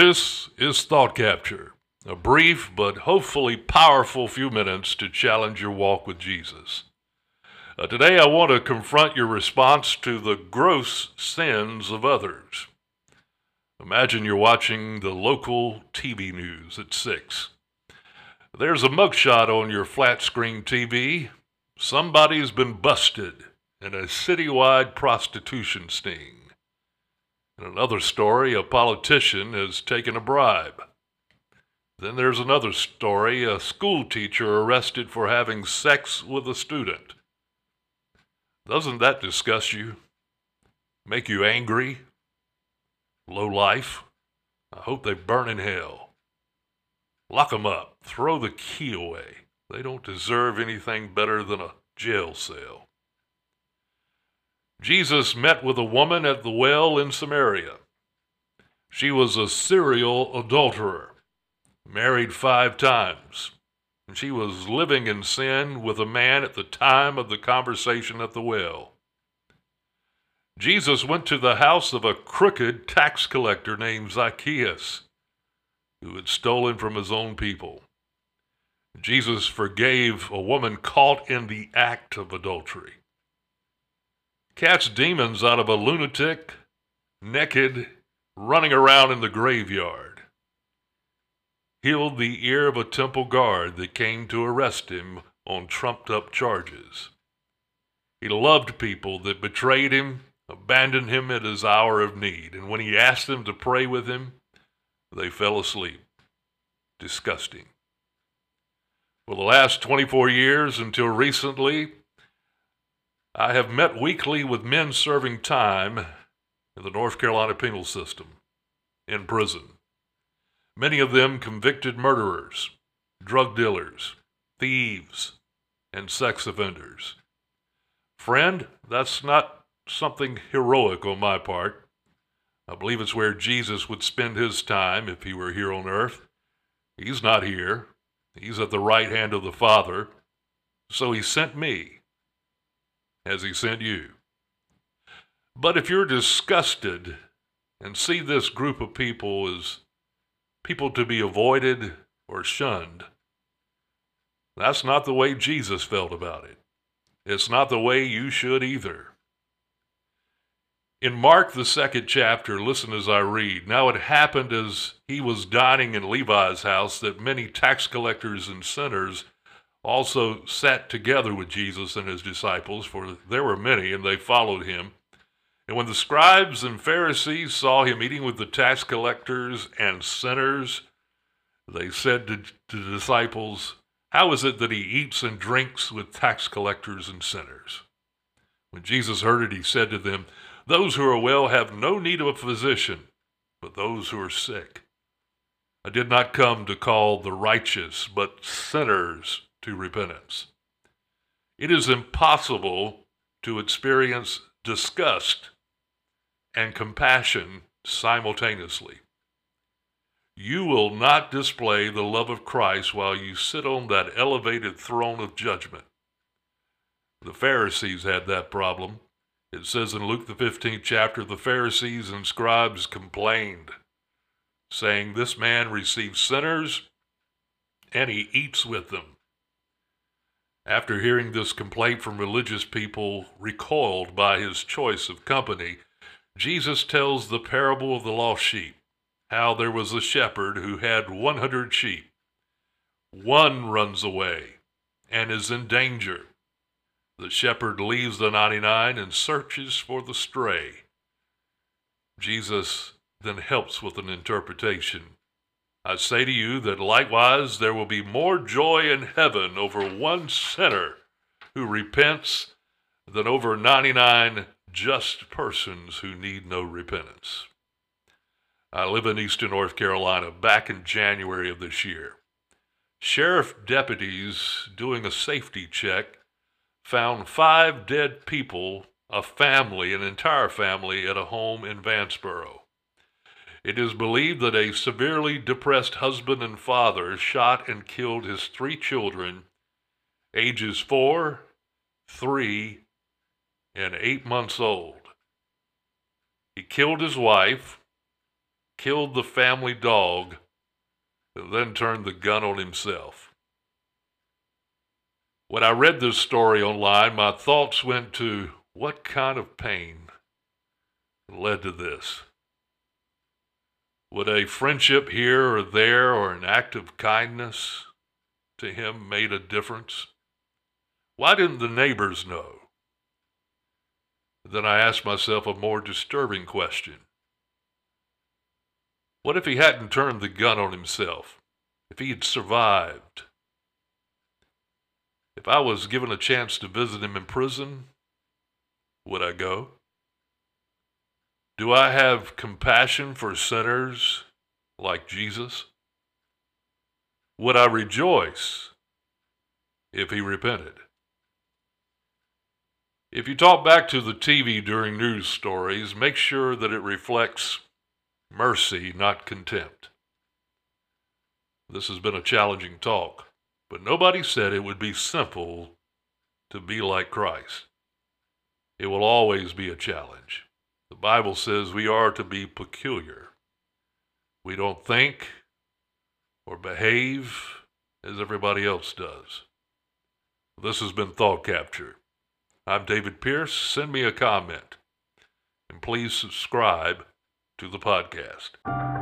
This is Thought Capture, a brief but hopefully powerful few minutes to challenge your walk with Jesus. Uh, today, I want to confront your response to the gross sins of others. Imagine you're watching the local TV news at 6. There's a mugshot on your flat screen TV. Somebody's been busted in a citywide prostitution sting. In another story, a politician has taken a bribe. Then there's another story a school teacher arrested for having sex with a student. Doesn't that disgust you? Make you angry? Low life? I hope they burn in hell. Lock Lock 'em up. Throw the key away. They don't deserve anything better than a jail cell. Jesus met with a woman at the well in Samaria. She was a serial adulterer, married five times, and she was living in sin with a man at the time of the conversation at the well. Jesus went to the house of a crooked tax collector named Zacchaeus, who had stolen from his own people. Jesus forgave a woman caught in the act of adultery cast demons out of a lunatic, naked, running around in the graveyard. Healed the ear of a temple guard that came to arrest him on trumped up charges. He loved people that betrayed him, abandoned him at his hour of need, and when he asked them to pray with him, they fell asleep. Disgusting. For the last 24 years until recently, I have met weekly with men serving time in the North Carolina penal system, in prison. Many of them convicted murderers, drug dealers, thieves, and sex offenders. Friend, that's not something heroic on my part. I believe it's where Jesus would spend his time if he were here on earth. He's not here, he's at the right hand of the Father, so he sent me has he sent you? But if you're disgusted and see this group of people as people to be avoided or shunned, that's not the way Jesus felt about it. It's not the way you should either. In Mark, the second chapter, listen as I read. Now it happened as he was dining in Levi's house that many tax collectors and sinners also sat together with Jesus and his disciples, for there were many, and they followed him. And when the scribes and Pharisees saw him eating with the tax collectors and sinners, they said to, to the disciples, How is it that he eats and drinks with tax collectors and sinners? When Jesus heard it, he said to them, Those who are well have no need of a physician, but those who are sick. I did not come to call the righteous, but sinners to repentance. It is impossible to experience disgust and compassion simultaneously. You will not display the love of Christ while you sit on that elevated throne of judgment. The Pharisees had that problem. It says in Luke the 15th chapter, the Pharisees and scribes complained, saying, This man receives sinners and he eats with them. After hearing this complaint from religious people recoiled by his choice of company, Jesus tells the parable of the lost sheep, how there was a shepherd who had 100 sheep. One runs away and is in danger. The shepherd leaves the 99 and searches for the stray. Jesus then helps with an interpretation. I say to you that likewise there will be more joy in heaven over one sinner who repents than over 99 just persons who need no repentance. I live in Eastern North Carolina back in January of this year. Sheriff deputies doing a safety check found five dead people, a family, an entire family, at a home in Vanceboro. It is believed that a severely depressed husband and father shot and killed his three children, ages four, three, and eight months old. He killed his wife, killed the family dog, and then turned the gun on himself. When I read this story online, my thoughts went to what kind of pain led to this? Would a friendship here or there or an act of kindness to him made a difference? Why didn't the neighbors know? Then I asked myself a more disturbing question. What if he hadn't turned the gun on himself? If he had survived? If I was given a chance to visit him in prison, would I go? Do I have compassion for sinners like Jesus? Would I rejoice if he repented? If you talk back to the TV during news stories, make sure that it reflects mercy, not contempt. This has been a challenging talk, but nobody said it would be simple to be like Christ. It will always be a challenge. The Bible says we are to be peculiar. We don't think or behave as everybody else does. This has been Thought Capture. I'm David Pierce. Send me a comment. And please subscribe to the podcast.